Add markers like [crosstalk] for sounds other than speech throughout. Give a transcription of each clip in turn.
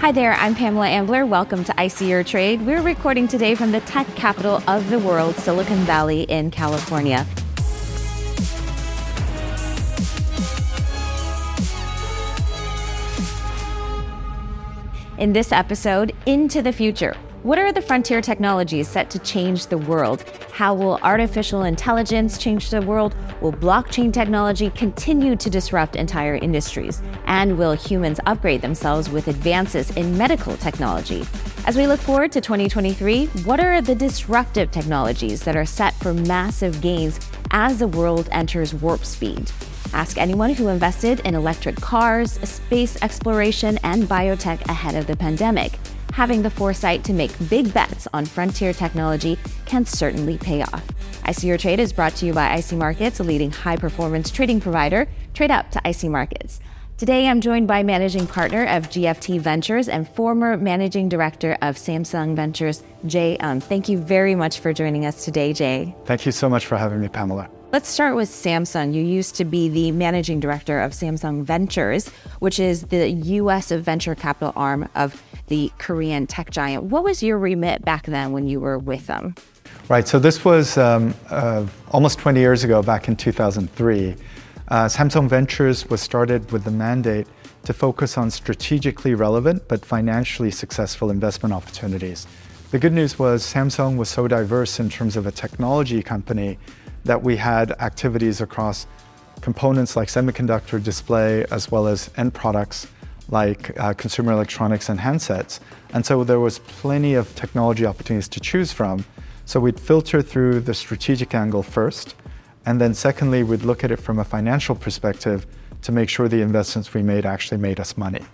Hi there, I'm Pamela Ambler. Welcome to IC Your Trade. We're recording today from the tech capital of the world, Silicon Valley in California. In this episode, Into the Future. What are the frontier technologies set to change the world? How will artificial intelligence change the world? Will blockchain technology continue to disrupt entire industries? And will humans upgrade themselves with advances in medical technology? As we look forward to 2023, what are the disruptive technologies that are set for massive gains as the world enters warp speed? Ask anyone who invested in electric cars, space exploration, and biotech ahead of the pandemic having the foresight to make big bets on frontier technology can certainly pay off. IC Your Trade is brought to you by IC Markets, a leading high performance trading provider. Trade up to IC Markets. Today, I'm joined by managing partner of GFT Ventures and former managing director of Samsung Ventures, Jay. Um, thank you very much for joining us today, Jay. Thank you so much for having me, Pamela. Let's start with Samsung. You used to be the managing director of Samsung Ventures, which is the U.S. venture capital arm of the Korean tech giant. What was your remit back then when you were with them? Right. So this was um, uh, almost 20 years ago, back in 2003. Uh, Samsung Ventures was started with the mandate to focus on strategically relevant but financially successful investment opportunities. The good news was Samsung was so diverse in terms of a technology company that we had activities across components like semiconductor display as well as end products like uh, consumer electronics and handsets. And so there was plenty of technology opportunities to choose from. So we'd filter through the strategic angle first. And then secondly, we'd look at it from a financial perspective to make sure the investments we made actually made us money.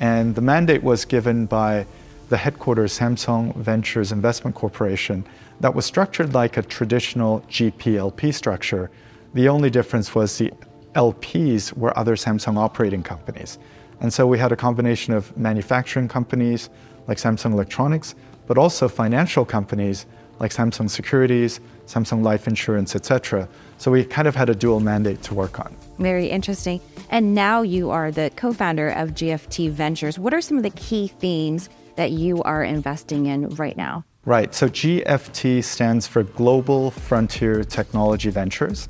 And the mandate was given by the headquarters Samsung Ventures Investment Corporation that was structured like a traditional GPLP structure. The only difference was the LPs were other Samsung operating companies. And so we had a combination of manufacturing companies like Samsung Electronics, but also financial companies like Samsung Securities, Samsung Life Insurance, etc. So we kind of had a dual mandate to work on. Very interesting. And now you are the co-founder of GFT Ventures. What are some of the key themes that you are investing in right now? Right. So GFT stands for Global Frontier Technology Ventures.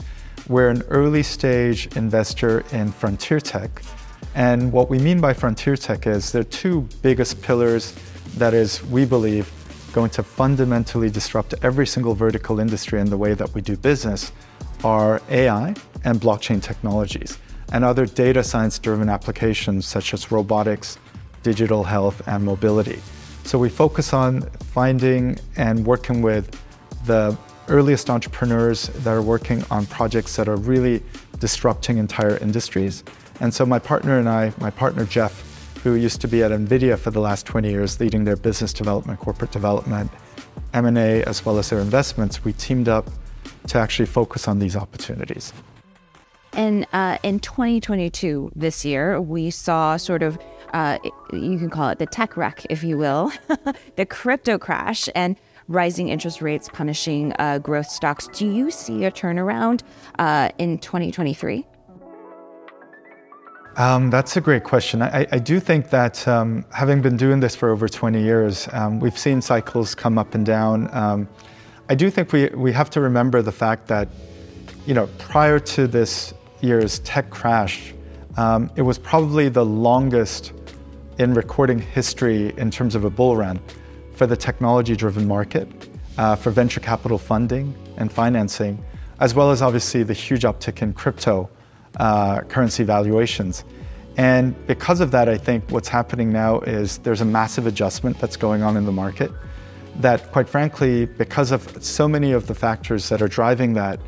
We're an early stage investor in frontier tech. And what we mean by frontier tech is there are two biggest pillars that is, we believe, going to fundamentally disrupt every single vertical industry in the way that we do business are AI and blockchain technologies and other data science driven applications such as robotics, digital health, and mobility. So we focus on finding and working with the earliest entrepreneurs that are working on projects that are really disrupting entire industries. And so my partner and I, my partner Jeff, who used to be at NVIDIA for the last 20 years, leading their business development, corporate development, M&A, as well as their investments, we teamed up to actually focus on these opportunities. And uh, in 2022, this year, we saw sort of uh, you can call it the tech wreck, if you will, [laughs] the crypto crash and rising interest rates punishing uh, growth stocks. Do you see a turnaround uh, in 2023? Um, that's a great question. I, I do think that um, having been doing this for over 20 years, um, we've seen cycles come up and down. Um, I do think we, we have to remember the fact that, you know, prior to this year's tech crash, um, it was probably the longest in recording history in terms of a bull run for the technology driven market, uh, for venture capital funding and financing, as well as obviously the huge uptick in crypto uh, currency valuations. And because of that, I think what's happening now is there's a massive adjustment that's going on in the market. That, quite frankly, because of so many of the factors that are driving that,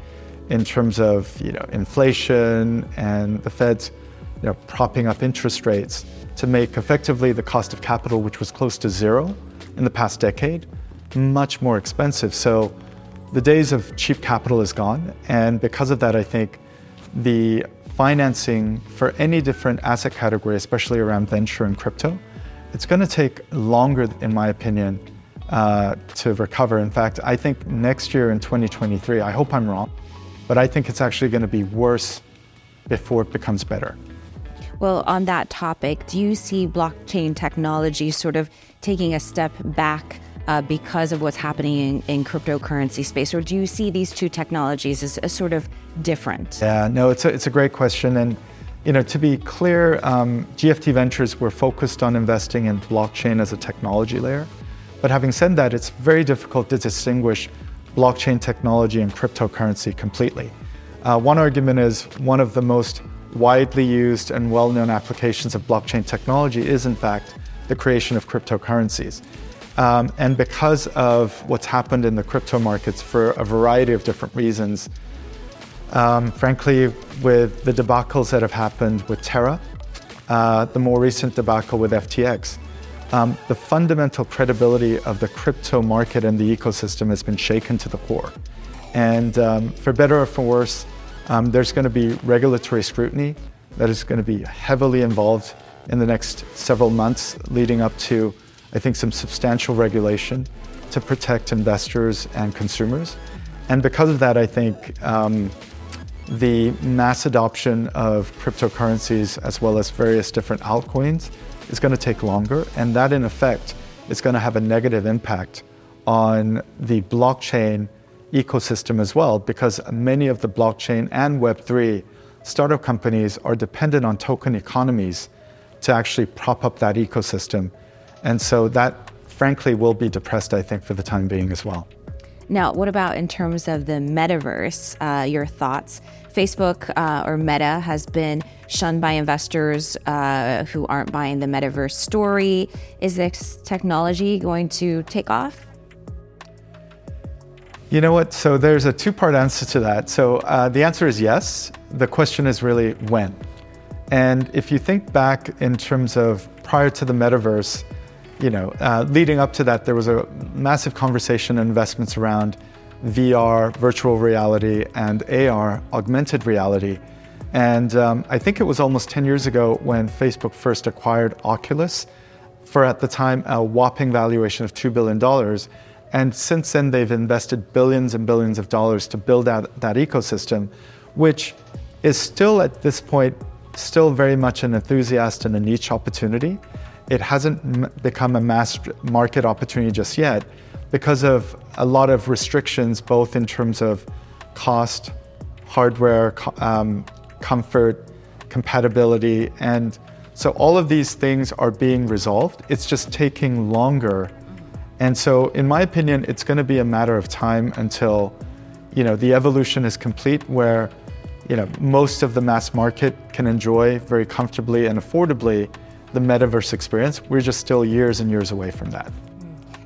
in terms of you know inflation and the Fed's you know, propping up interest rates, to make effectively the cost of capital, which was close to zero in the past decade, much more expensive. So the days of cheap capital is gone. And because of that, I think the financing for any different asset category, especially around venture and crypto, it's going to take longer, in my opinion, uh, to recover. In fact, I think next year in 2023, I hope I'm wrong, but I think it's actually going to be worse before it becomes better. Well, on that topic, do you see blockchain technology sort of taking a step back uh, because of what's happening in, in, cryptocurrency space, or do you see these two technologies as, as sort of different? Yeah, no, it's a, it's a great question, and you know, to be clear, um, GFT Ventures were focused on investing in blockchain as a technology layer. But having said that, it's very difficult to distinguish blockchain technology and cryptocurrency completely. Uh, one argument is one of the most widely used and well known applications of blockchain technology is, in fact, the creation of cryptocurrencies. Um, and because of what's happened in the crypto markets for a variety of different reasons, um, frankly, with the debacles that have happened with Terra, uh, the more recent debacle with FTX, um, the fundamental credibility of the crypto market and the ecosystem has been shaken to the core. And um, for better or for worse, um, there's going to be regulatory scrutiny that is going to be heavily involved in the next several months, leading up to, I think, some substantial regulation to protect investors and consumers. And because of that, I think um, the mass adoption of cryptocurrencies as well as various different altcoins is going to take longer, and that in effect is going to have a negative impact on the blockchain ecosystem as well, because many of the blockchain and Web3 startup companies are dependent on token economies to actually prop up that ecosystem. And so that, frankly, will be depressed, I think, for the time being as well. Now, what about in terms of the metaverse? Uh, your thoughts? Facebook uh, or Meta has been shunned by investors uh, who aren't buying the metaverse story. Is this technology going to take off? You know what? So there's a two part answer to that. So uh, the answer is yes. The question is really when. And if you think back in terms of prior to the metaverse, you know, uh, leading up to that, there was a massive conversation and investments around VR, virtual reality, and AR, augmented reality. And um, I think it was almost 10 years ago when Facebook first acquired Oculus for, at the time, a whopping valuation of $2 billion. And since then, they've invested billions and billions of dollars to build out that ecosystem, which is still at this point, still very much an enthusiast and a niche opportunity. It hasn't become a mass market opportunity just yet because of a lot of restrictions, both in terms of cost, hardware, um, comfort, compatibility. And so all of these things are being resolved. It's just taking longer. And so, in my opinion, it's going to be a matter of time until you know, the evolution is complete where you know, most of the mass market can enjoy very comfortably and affordably the metaverse experience. We're just still years and years away from that.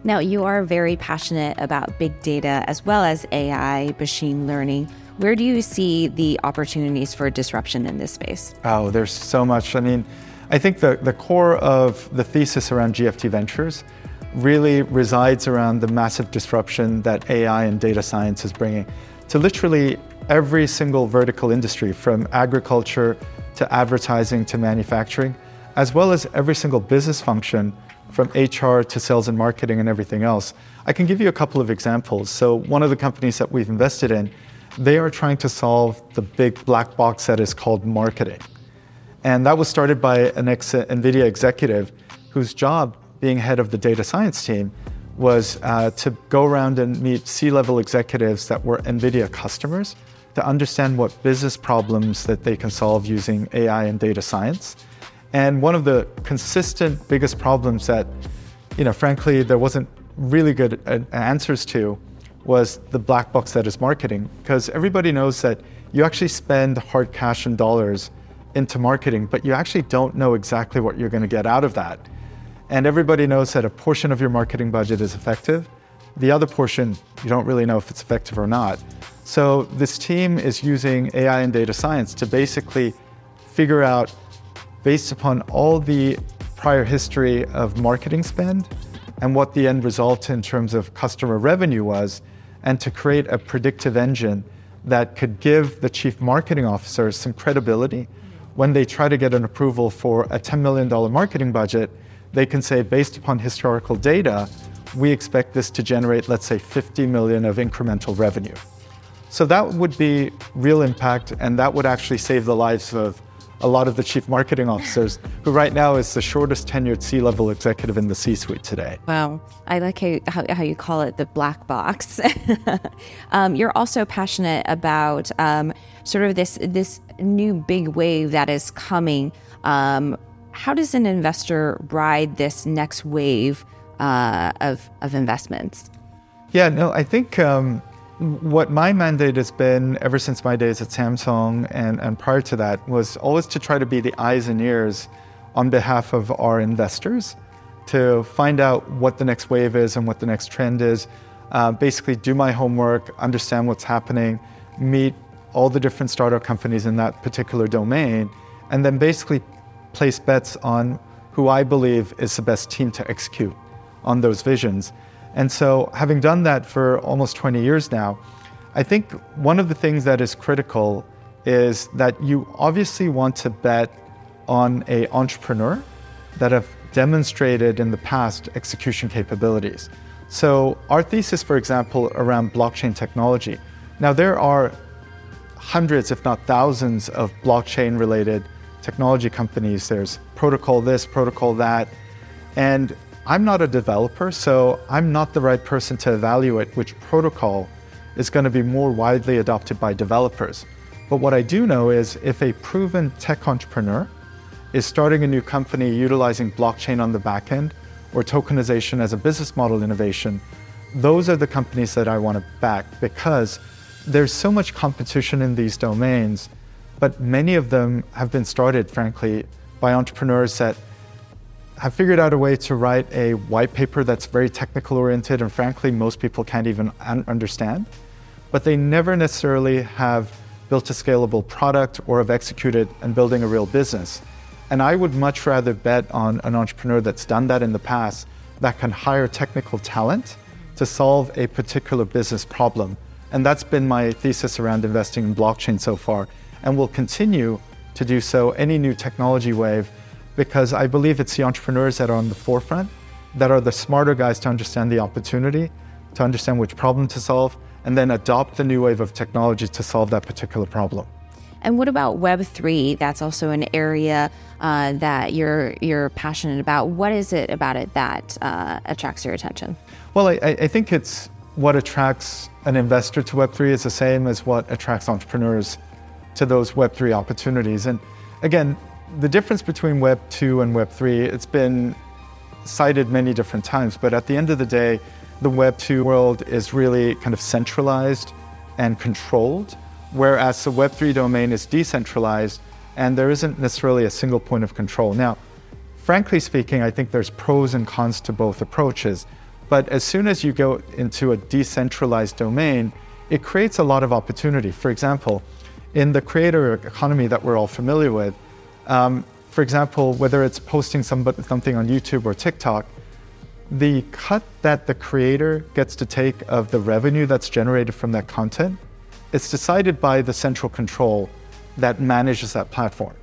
Now, you are very passionate about big data as well as AI, machine learning. Where do you see the opportunities for disruption in this space? Oh, there's so much. I mean, I think the, the core of the thesis around GFT Ventures really resides around the massive disruption that AI and data science is bringing to literally every single vertical industry, from agriculture to advertising to manufacturing, as well as every single business function from HR to sales and marketing and everything else. I can give you a couple of examples. So, one of the companies that we've invested in, they are trying to solve the big black box that is called marketing. And that was started by an ex NVIDIA executive whose job, being head of the data science team, was uh, to go around and meet C level executives that were NVIDIA customers to understand what business problems that they can solve using AI and data science and one of the consistent biggest problems that, you know, frankly, there wasn't really good uh, answers to was the black box that is marketing. Because everybody knows that you actually spend hard cash and dollars into marketing, but you actually don't know exactly what you're going to get out of that. And everybody knows that a portion of your marketing budget is effective. The other portion, you don't really know if it's effective or not. So this team is using AI and data science to basically figure out based upon all the prior history of marketing spend and what the end result in terms of customer revenue was, and to create a predictive engine that could give the chief marketing officer some credibility when they try to get an approval for a $10 million marketing budget. They can say, based upon historical data, we expect this to generate, let's say, 50 million of incremental revenue. So that would be real impact, and that would actually save the lives of a lot of the chief marketing officers, who right now is the shortest tenured C level executive in the C suite today. Wow. I like how, how, how, you call it the black box. [laughs] um, you're also passionate about um, sort of this, this new big wave that is coming. Um, how does an investor ride this next wave uh, of, of investments? Yeah, no, I think um, what my mandate has been ever since my days at Samsung and, and prior to that was always to try to be the eyes and ears on behalf of our investors to find out what the next wave is and what the next trend is. Uh, basically, do my homework, understand what's happening, meet all the different startup companies in that particular domain, and then basically place bets on who I believe is the best team to execute on those visions. And so, having done that for almost 20 years now, I think one of the things that is critical is that you obviously want to bet on a entrepreneur that have demonstrated in the past execution capabilities. So our thesis, for example, around blockchain technology. Now there are hundreds, if not thousands, of blockchain related technology companies. There's protocol this, protocol that. And I'm not a developer, so I'm not the right person to evaluate which protocol is going to be more widely adopted by developers. But what I do know is if a proven tech entrepreneur is starting a new company utilizing blockchain on the back end or tokenization as a business model innovation, those are the companies that I want to back because there's so much competition in these domains, but many of them have been started, frankly, by entrepreneurs that have figured out a way to write a white paper that's very technical oriented and frankly most people can't even understand. But they never necessarily have built a scalable product or have executed and building a real business. And i would much rather bet on an entrepreneur that's done that in the past that can hire technical talent to solve a particular business problem. And that's been my thesis around investing in blockchain so far and will continue to do so any new technology wave because I believe it's the entrepreneurs that are on the forefront that are the smarter guys to understand the opportunity, to understand which problem to solve, and then adopt the new wave of technology to solve that particular problem. And what about Web three? That's also an area uh, that you're you're passionate about. What is it about it that uh, attracts your attention? Well, I, I, think it's what attracts an investor to Web three is the same as what attracts entrepreneurs to those Web three opportunities. And again, the difference between Web 2 and Web 3, it's been cited many different times, but at the end of the day, the Web 2 world is really kind of centralized and controlled, whereas the Web 3 domain is decentralized and there isn't necessarily a single point of control. Now, frankly speaking, I think there's pros and cons to both approaches, but as soon as you go into a decentralized domain, it creates a lot of opportunity. For example, in the creator economy that we're all familiar with, um, for example, whether it's posting something on YouTube or TikTok, the cut that the creator gets to take of the revenue that's generated from that content, it's decided by the central control that manages that platform.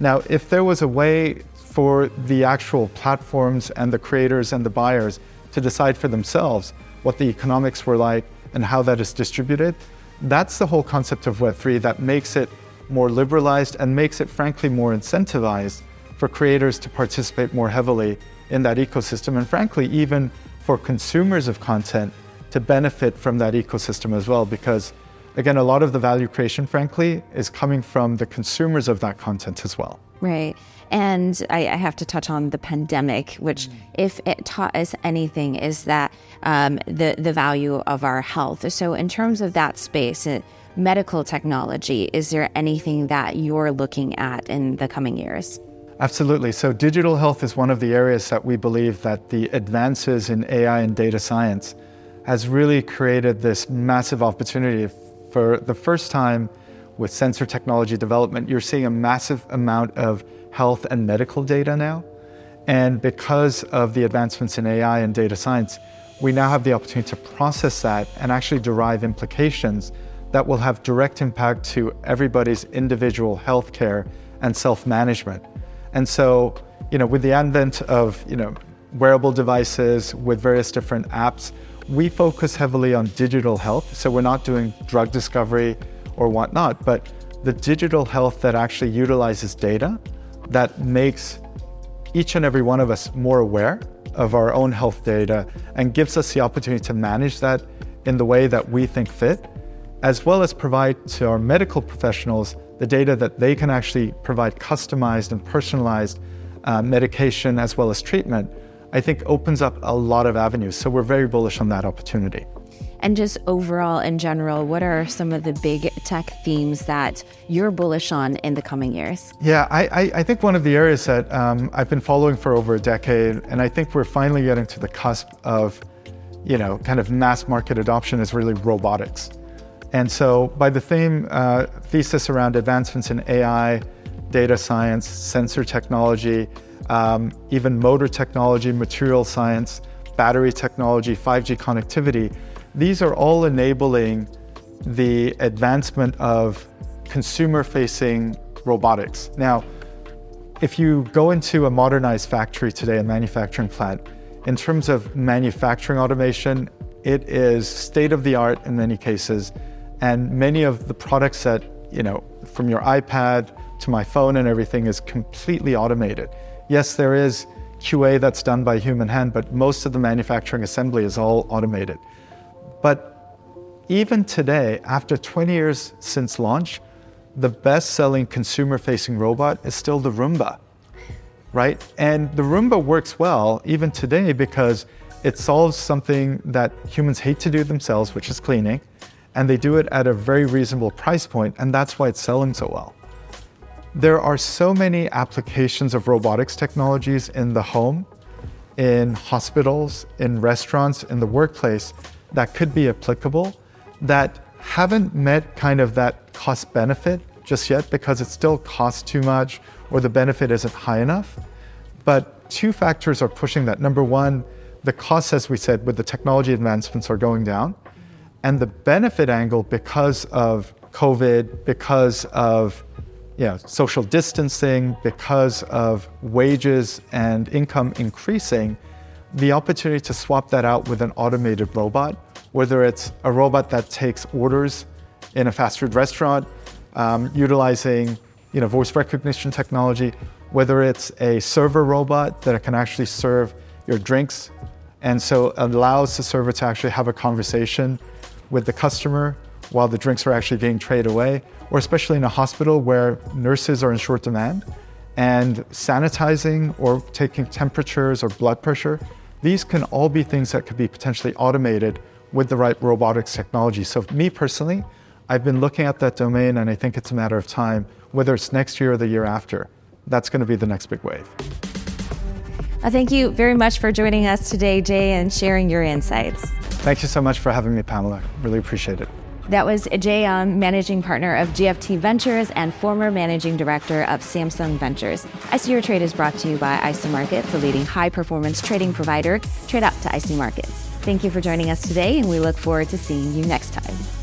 Now, if there was a way for the actual platforms and the creators and the buyers to decide for themselves what the economics were like and how that is distributed, that's the whole concept of Web3 that makes it more liberalized and makes it frankly more incentivized for creators to participate more heavily in that ecosystem and frankly even for consumers of content to benefit from that ecosystem as well because again a lot of the value creation frankly is coming from the consumers of that content as well right and I, I have to touch on the pandemic which if it taught us anything is that um, the the value of our health so in terms of that space it, medical technology, is there anything that you're looking at in the coming years? Absolutely. So digital health is one of the areas that we believe that the advances in AI and data science has really created this massive opportunity for the first time with sensor technology development. You're seeing a massive amount of health and medical data now. And because of the advancements in AI and data science, we now have the opportunity to process that and actually derive implications that will have direct impact to everybody's individual healthcare and self-management. And so, you know, with the advent of, you know, wearable devices with various different apps, we focus heavily on digital health. So we're not doing drug discovery or whatnot, but the digital health that actually utilizes data that makes each and every one of us more aware of our own health data and gives us the opportunity to manage that in the way that we think fit, as well as provide to our medical professionals the data that they can actually provide customized and personalized uh, medication as well as treatment, I think opens up a lot of avenues. So we're very bullish on that opportunity. And just overall, in general, what are some of the big tech themes that you're bullish on in the coming years? Yeah, I, I, I think one of the areas that um, I've been following for over a decade, and I think we're finally getting to the cusp of, you know, kind of mass market adoption is really robotics. And so, by the theme uh, thesis around advancements in AI, data science, sensor technology, um, even motor technology, material science, battery technology, 5G connectivity, these are all enabling the advancement of consumer facing robotics. Now, if you go into a modernized factory today, a manufacturing plant, in terms of manufacturing automation, it is state of the art in many cases. And many of the products that, you know, from your iPad to my phone and everything is completely automated. Yes, there is QA that's done by human hand, but most of the manufacturing assembly is all automated. But even today, after 20 years since launch, the best selling consumer facing robot is still the Roomba, right? And the Roomba works well even today because it solves something that humans hate to do themselves, which is cleaning, and they do it at a very reasonable price point, and that's why it's selling so well. There are so many applications of robotics technologies in the home, in hospitals, in restaurants, in the workplace that could be applicable that haven't met kind of that cost benefit just yet because it still costs too much or the benefit isn't high enough. But two factors are pushing that. Number one, the costs, as we said, with the technology advancements are going down. And the benefit angle, because of COVID, because of know, social distancing, because of wages and income increasing, the opportunity to swap that out with an automated robot, whether it's a robot that takes orders in a fast food restaurant, um, utilizing you know, voice recognition technology, whether it's a server robot that can actually serve your drinks. And so allows the server to actually have a conversation with the customer while the drinks are actually being traded away, or especially in a hospital where nurses are in short demand and sanitizing or taking temperatures or blood pressure these can all be things that could be potentially automated with the right robotics technology. So, me personally, I've been looking at that domain and I think it's a matter of time, whether it's next year or the year after. That's going to be the next big wave. Uh, thank you very much for joining us today, Jay, and sharing your insights. Thank you so much for having me, Pamela. Really appreciate it. That was Jay Eum, um, managing partner of GFT Ventures and former managing director of Samsung Ventures. IC Your Trade is brought to you by IC Markets, the leading high performance trading provider. Trade up to IC Markets. Thank you for joining us today, and we look forward to seeing you next time.